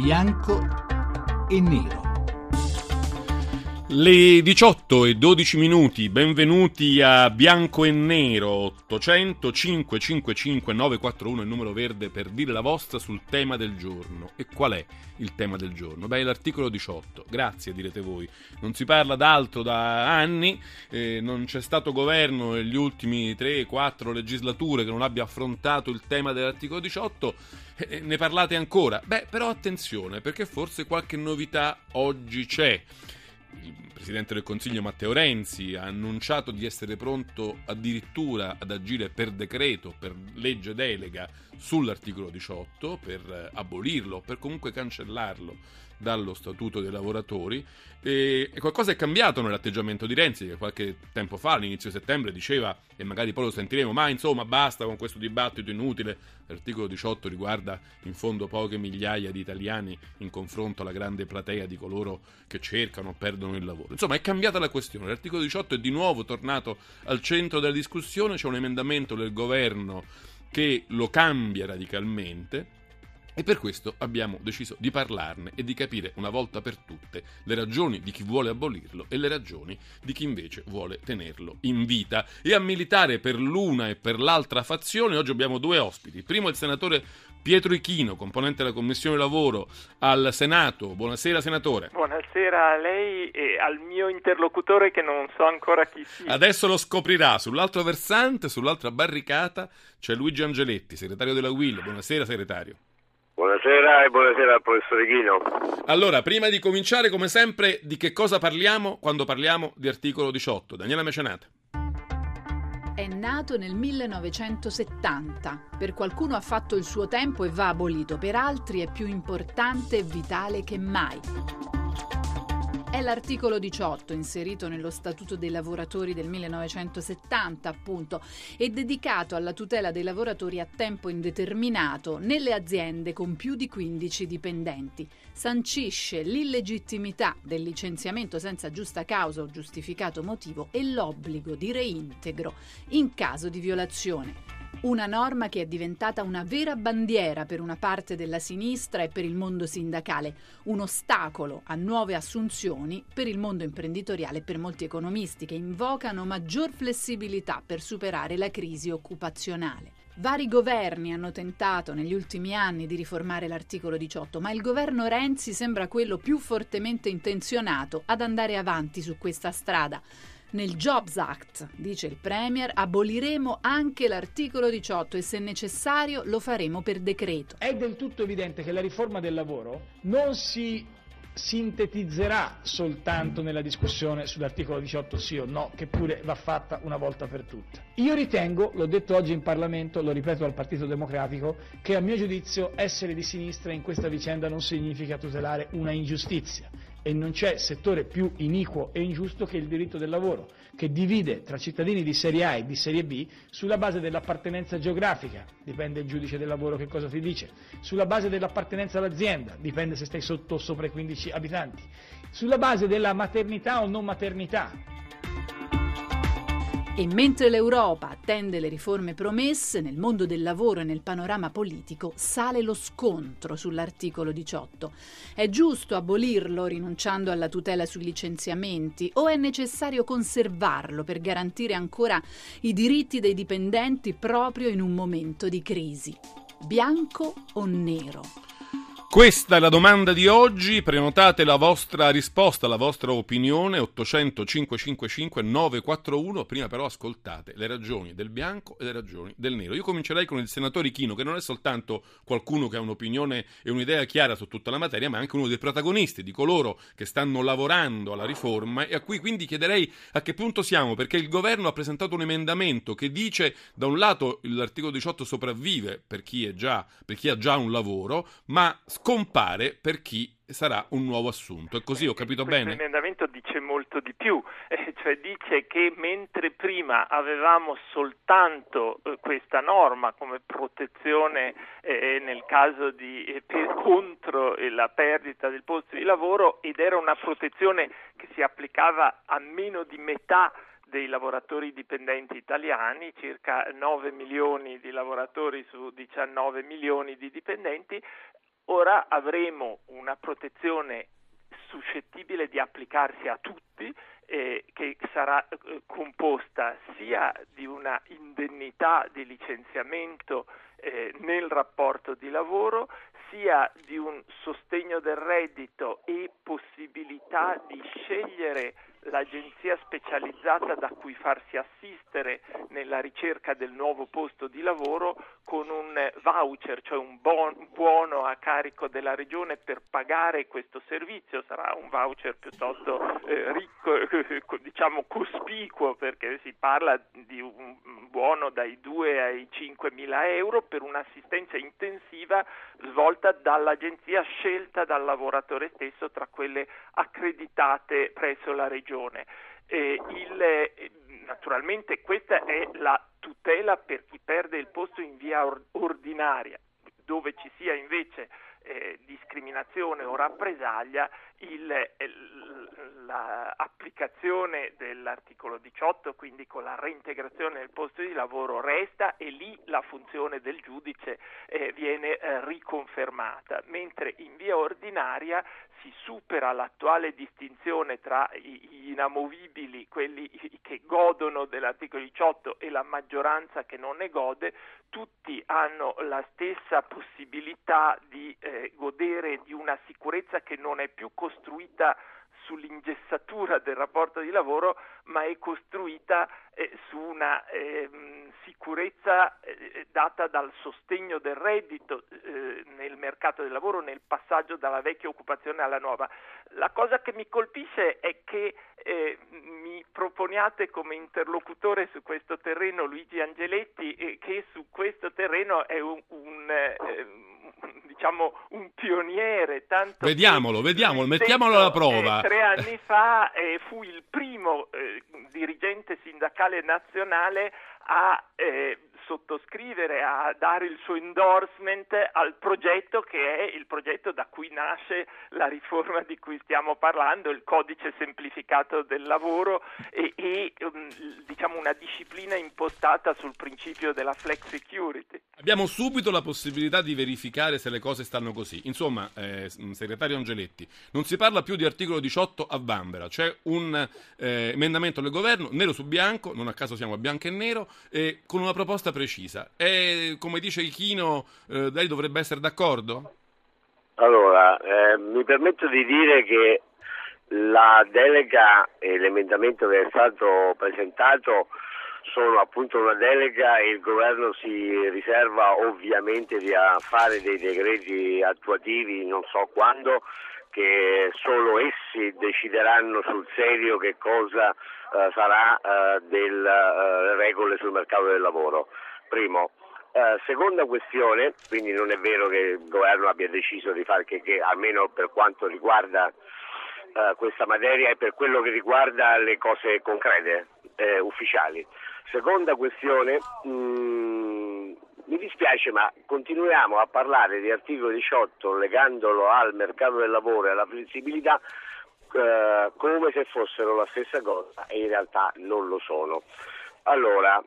bianco e nero. Le 18 e 12 minuti, benvenuti a Bianco e Nero 800 555 941 il numero verde per dire la vostra sul tema del giorno. E qual è il tema del giorno? Beh, l'articolo 18. Grazie, direte voi. Non si parla d'altro da anni, eh, non c'è stato governo negli ultimi 3-4 legislature che non abbia affrontato il tema dell'articolo 18. Eh, ne parlate ancora? Beh, però attenzione, perché forse qualche novità oggi c'è il Presidente del Consiglio Matteo Renzi ha annunciato di essere pronto addirittura ad agire per decreto, per legge delega sull'articolo 18, per eh, abolirlo, per comunque cancellarlo dallo Statuto dei lavoratori e, qualcosa è cambiato nell'atteggiamento di Renzi che qualche tempo fa, all'inizio settembre, diceva, e magari poi lo sentiremo, ma insomma basta con questo dibattito inutile. L'articolo 18 riguarda in fondo poche migliaia di italiani in confronto alla grande platea di coloro che cercano o perdono il lavoro. Insomma è cambiata la questione, l'articolo 18 è di nuovo tornato al centro della discussione, c'è un emendamento del governo che lo cambia radicalmente e per questo abbiamo deciso di parlarne e di capire una volta per tutte le ragioni di chi vuole abolirlo e le ragioni di chi invece vuole tenerlo in vita. E a militare per l'una e per l'altra fazione oggi abbiamo due ospiti. Il primo è il senatore Pietro Ichino, componente della Commissione Lavoro al Senato. Buonasera senatore. Buonasera a lei e al mio interlocutore che non so ancora chi sia. Adesso lo scoprirà. Sull'altro versante, sull'altra barricata, c'è Luigi Angeletti, segretario della UIL. Buonasera segretario. Buonasera e buonasera al professore Ghino. Allora, prima di cominciare, come sempre, di che cosa parliamo quando parliamo di articolo 18? Daniela Mecenate. È nato nel 1970. Per qualcuno ha fatto il suo tempo e va abolito, per altri è più importante e vitale che mai. È l'articolo 18 inserito nello Statuto dei lavoratori del 1970, appunto, e dedicato alla tutela dei lavoratori a tempo indeterminato nelle aziende con più di 15 dipendenti. Sancisce l'illegittimità del licenziamento senza giusta causa o giustificato motivo e l'obbligo di reintegro in caso di violazione. Una norma che è diventata una vera bandiera per una parte della sinistra e per il mondo sindacale, un ostacolo a nuove assunzioni per il mondo imprenditoriale e per molti economisti che invocano maggior flessibilità per superare la crisi occupazionale. Vari governi hanno tentato negli ultimi anni di riformare l'articolo 18, ma il governo Renzi sembra quello più fortemente intenzionato ad andare avanti su questa strada. Nel Jobs Act, dice il Premier, aboliremo anche l'articolo 18 e se necessario lo faremo per decreto. È del tutto evidente che la riforma del lavoro non si sintetizzerà soltanto nella discussione sull'articolo 18 sì o no, che pure va fatta una volta per tutte. Io ritengo, l'ho detto oggi in Parlamento, lo ripeto al Partito Democratico, che a mio giudizio essere di sinistra in questa vicenda non significa tutelare una ingiustizia e non c'è settore più iniquo e ingiusto che il diritto del lavoro, che divide tra cittadini di serie A e di serie B sulla base dell'appartenenza geografica, dipende il giudice del lavoro che cosa ti dice, sulla base dell'appartenenza all'azienda, dipende se stai sotto o sopra i 15 abitanti, sulla base della maternità o non maternità, e mentre l'Europa attende le riforme promesse, nel mondo del lavoro e nel panorama politico sale lo scontro sull'articolo 18. È giusto abolirlo rinunciando alla tutela sui licenziamenti o è necessario conservarlo per garantire ancora i diritti dei dipendenti proprio in un momento di crisi? Bianco o nero? Questa è la domanda di oggi, prenotate la vostra risposta, la vostra opinione 800 555 941, prima però ascoltate le ragioni del bianco e le ragioni del nero. Io comincerei con il senatore Chino che non è soltanto qualcuno che ha un'opinione e un'idea chiara su tutta la materia, ma anche uno dei protagonisti, di coloro che stanno lavorando alla riforma e a cui quindi chiederei a che punto siamo, perché il governo ha presentato un emendamento che dice da un lato l'articolo 18 sopravvive per chi, già, per chi ha già un lavoro, ma scompare per chi sarà un nuovo assunto. E così ho capito Questo bene? L'emendamento dice molto di più, eh, cioè dice che mentre prima avevamo soltanto eh, questa norma come protezione eh, nel caso di eh, per, contro la perdita del posto di lavoro ed era una protezione che si applicava a meno di metà dei lavoratori dipendenti italiani, circa 9 milioni di lavoratori su 19 milioni di dipendenti, ora avremo una protezione suscettibile di applicarsi a tutti eh, che sarà eh, composta sia di una indennità di licenziamento eh, nel rapporto di lavoro sia di un sostegno del reddito e possibilità di scegliere l'agenzia specializzata da cui farsi assistere nella ricerca del nuovo posto di lavoro con un voucher, cioè un buono a carico della regione per pagare questo servizio, sarà un voucher piuttosto eh, ricco, diciamo cospicuo perché si parla di un buono dai 2 ai 5 mila euro per un'assistenza intensiva svolta dall'agenzia scelta dal lavoratore stesso tra quelle accreditate presso la regione. Eh, il, naturalmente questa è la tutela per chi perde il posto in via or- ordinaria, dove ci sia invece eh, discriminazione o rappresaglia, il, eh, l'applicazione dell'articolo 18, quindi con la reintegrazione nel posto di lavoro, resta e lì la funzione del giudice eh, viene eh, riconfermata, mentre in via ordinaria si supera l'attuale distinzione tra gli inamovibili, quelli che godono dell'articolo 18 e la maggioranza che non ne gode, tutti hanno la stessa possibilità eh, godere di una sicurezza che non è più costruita sull'ingessatura del rapporto di lavoro, ma è costruita eh, su una eh, sicurezza eh, data dal sostegno del reddito eh, nel mercato del lavoro, nel passaggio dalla vecchia occupazione alla nuova. La cosa che mi colpisce è che eh, mi proponiate come interlocutore su questo terreno Luigi Angeletti, eh, che su questo terreno è un, un diciamo un pioniere. Tanto vediamolo, vediamolo, mettiamolo alla prova. Eh, tre anni fa eh, fu il primo eh, dirigente sindacale nazionale a eh, sottoscrivere, a dare il suo endorsement al progetto che è il progetto da cui nasce la riforma di cui stiamo parlando, il codice semplificato del lavoro e, e um, diciamo una disciplina impostata sul principio della flex security. Abbiamo subito la possibilità di verificare se le cose stanno così. Insomma, eh, segretario Angeletti, non si parla più di articolo 18 a Bambera, c'è un eh, emendamento del governo, nero su bianco, non a caso siamo a bianco e nero, eh, con una proposta precisa. E come dice Ichino, eh, lei dovrebbe essere d'accordo? Allora, eh, mi permetto di dire che la delega e l'emendamento che è stato presentato sono appunto una delega e il governo si riserva ovviamente di fare dei decreti attuativi non so quando che solo essi decideranno sul serio che cosa eh, sarà eh, delle eh, regole sul mercato del lavoro. Primo. Eh, seconda questione, quindi non è vero che il governo abbia deciso di fare che, che almeno per quanto riguarda eh, questa materia e per quello che riguarda le cose concrete, eh, ufficiali. Seconda questione, mh, mm, mi dispiace ma continuiamo a parlare di articolo 18 legandolo al mercato del lavoro e alla flessibilità eh, come se fossero la stessa cosa e in realtà non lo sono. Allora,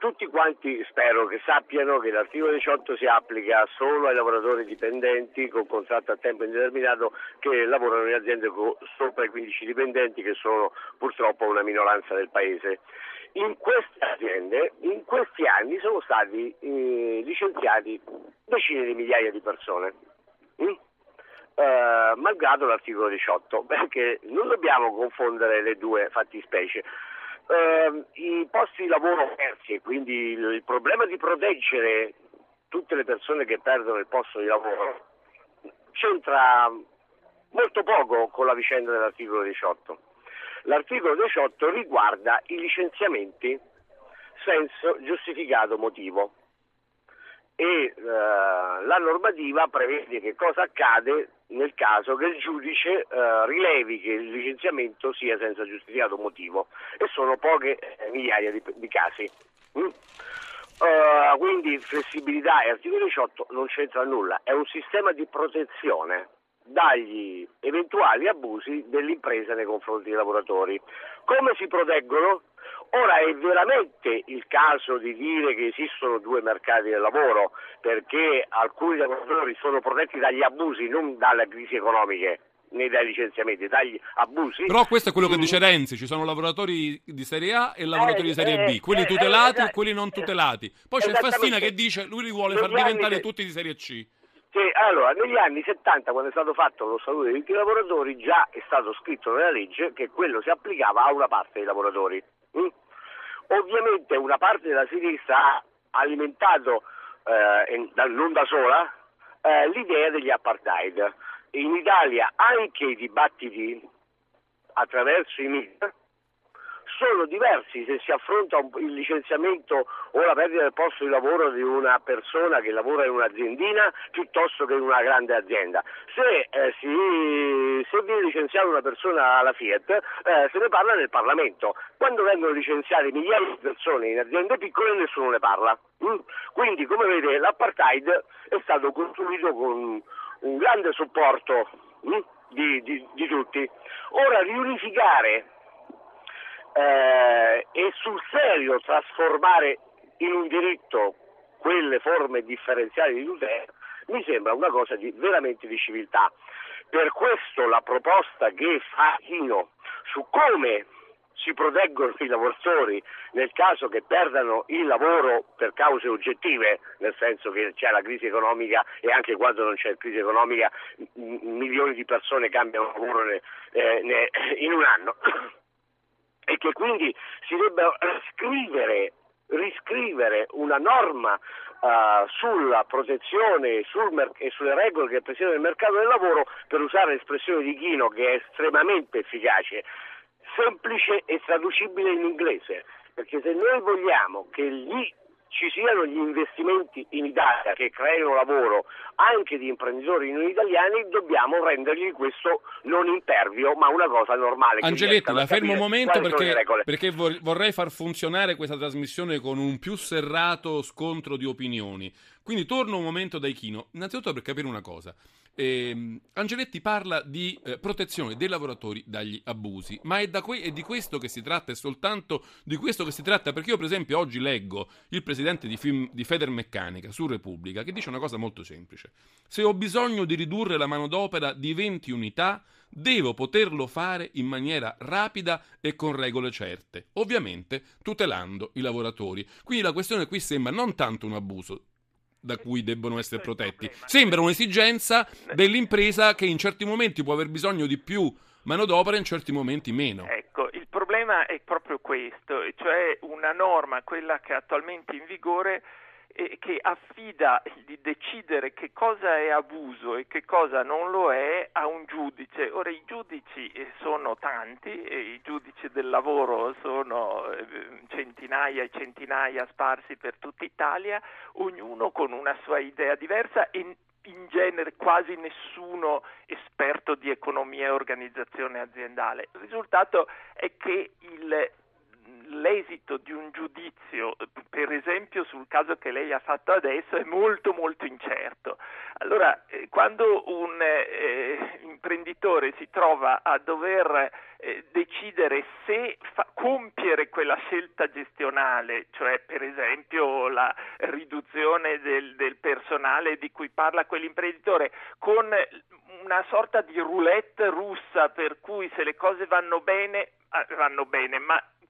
tutti quanti spero che sappiano che l'articolo 18 si applica solo ai lavoratori dipendenti con contratto a tempo indeterminato che lavorano in aziende con sopra i 15 dipendenti che sono purtroppo una minoranza del paese. In queste aziende in questi anni sono stati eh, licenziati decine di migliaia di persone. Mm? Eh, malgrado l'articolo 18, perché non dobbiamo confondere le due fattispecie eh, i posti di lavoro persi quindi il, il problema di proteggere tutte le persone che perdono il posto di lavoro c'entra molto poco con la vicenda dell'articolo 18. L'articolo 18 riguarda i licenziamenti senza giustificato motivo e eh, la normativa prevede che cosa accade nel caso che il giudice eh, rilevi che il licenziamento sia senza giustificato motivo e sono poche eh, migliaia di, di casi. Mm? Uh, quindi flessibilità e articolo 18 non c'entra nulla, è un sistema di protezione dagli eventuali abusi dell'impresa nei confronti dei lavoratori. Come si proteggono? Ora è veramente il caso di dire che esistono due mercati del lavoro, perché alcuni lavoratori sono protetti dagli abusi, non dalle crisi economiche né dai licenziamenti, dagli abusi. Però questo è quello che dice Renzi, ci sono lavoratori di serie A e lavoratori di serie B, eh, quelli eh, tutelati eh, e quelli non tutelati. Poi c'è. Fassina che dice lui li vuole far diventare che- tutti di serie C. Sì, allora, negli anni 70, quando è stato fatto lo statuto dei diritti dei lavoratori, già è stato scritto nella legge che quello si applicava a una parte dei lavoratori. Mm? Ovviamente una parte della sinistra ha alimentato, eh, non da sola, eh, l'idea degli apartheid. In Italia anche i dibattiti attraverso i media sono diversi se si affronta un- il licenziamento o la perdita del posto di lavoro di una persona che lavora in un'aziendina piuttosto che in una grande azienda. Se, eh, si, se viene licenziata una persona alla Fiat eh, se ne parla nel Parlamento. Quando vengono licenziate migliaia di persone in aziende piccole nessuno ne parla. Mm? Quindi come vede l'apartheid è stato costruito con un grande supporto mm, di, di- di tutti. Ora riunificare eh, e sul serio trasformare in un diritto quelle forme differenziali di tutela mi sembra una cosa di, veramente di civiltà. Per questo la proposta che fa Chino su come si proteggono i lavoratori nel caso che perdano il lavoro per cause oggettive, nel senso che c'è la crisi economica e anche quando non c'è crisi economica milioni di persone cambiano lavoro eh, in un anno e che quindi si debba scrivere, riscrivere una norma eh, sulla protezione sul mer- e sulle regole che presiedono il mercato del lavoro, per usare l'espressione di Chino che è estremamente efficace, semplice e traducibile in inglese, perché se noi vogliamo che gli ci siano gli investimenti in Italia che creino lavoro anche di imprenditori non italiani, dobbiamo rendergli questo non impervio, ma una cosa normale. che Angeletti, riescano a la fermo un momento perché, perché vor- vorrei far funzionare questa trasmissione con un più serrato scontro di opinioni. Quindi torno un momento da Ichino, innanzitutto per capire una cosa. Ehm, Angeletti parla di eh, protezione dei lavoratori dagli abusi, ma è, que- è di questo che si tratta, è soltanto di questo che si tratta, perché io per esempio oggi leggo il presidente di, Film- di Federmeccanica su Repubblica che dice una cosa molto semplice. Se ho bisogno di ridurre la manodopera di 20 unità, devo poterlo fare in maniera rapida e con regole certe, ovviamente tutelando i lavoratori. Quindi la questione qui sembra non tanto un abuso da cui debbono essere protetti, sembra un'esigenza dell'impresa che in certi momenti può aver bisogno di più manodopera, in certi momenti meno. Ecco, il problema è proprio questo, e cioè una norma, quella che è attualmente in vigore, che affida di decidere che cosa è abuso e che cosa non lo è a un giudice. Ora i giudici eh, sono tanti, i giudici del lavoro sono eh, centinaia e centinaia sparsi per tutta Italia, ognuno con una sua idea diversa e in genere quasi nessuno esperto di economia e organizzazione aziendale. Il risultato è che il, l'esito di un giudizio, per esempio sul caso che lei ha fatto adesso, è molto molto incerto. Allora, eh, quando un eh, imprenditore si trova a dover eh, decidere se fa- compiere quella scelta gestionale, cioè per esempio la riduzione del, del personale di cui parla quell'imprenditore, con una sorta di roulette russa per cui se le cose vanno bene, eh, vanno bene, ma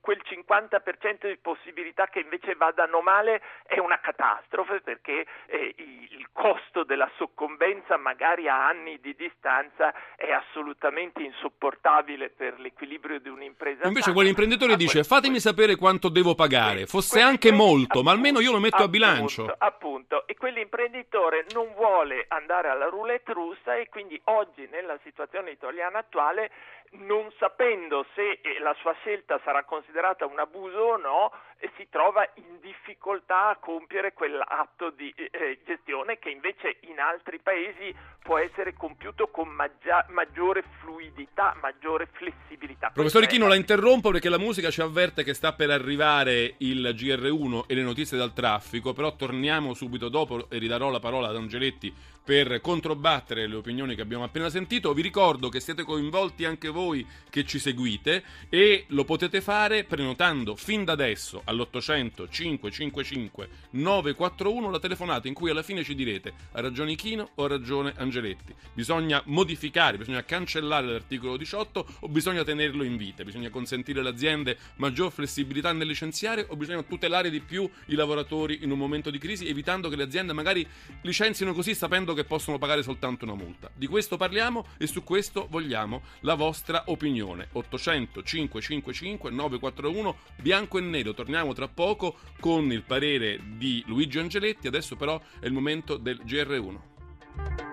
quel 50% di possibilità che invece vadano male è una catastrofe perché eh, il costo della soccombenza magari a anni di distanza è assolutamente insopportabile per l'equilibrio di un'impresa. Invece quell'imprenditore Ah, dice fatemi sapere quanto devo pagare, fosse anche molto, ma almeno io lo metto a appunto, bilancio. Appunto, e quell'imprenditore non vuole andare alla roulette russa e quindi oggi nella situazione italiana attuale non sapendo se eh, la sua scelta sarà considerata un abuso o no, si trova in difficoltà a compiere quell'atto di eh, gestione che invece in altri paesi può essere compiuto con maggia- maggiore fluidità, maggiore flessibilità. Professore Chino, la- la interrompo perché la musica ci avverte che sta per arrivare il GR1 e le notizie dal traffico, però torniamo subito dopo e ridarò la parola ad Angeletti per controbattere le opinioni che abbiamo appena sentito. Vi ricordo che siete coinvolti anche voi che ci seguite e lo potete fare prenotando fin da adesso all'800 555 941 la telefonata in cui alla fine ci direte ha ragione Chino o ha ragione Angeletti. Bisogna modificare, bisogna cancellare l'articolo 18 o bisogna tenerlo in vita? Bisogna consentire alle aziende maggior flessibilità nel licenziare o bisogna tutelare di più i lavoratori in un momento di crisi evitando che le aziende magari licenzino così sapendo che possono pagare soltanto una multa? Di questo parliamo e su questo vogliamo la vostra opinione. 800 555 941 bianco e nero. Torniamo tra poco con il parere di Luigi Angeletti. Adesso però è il momento del GR1.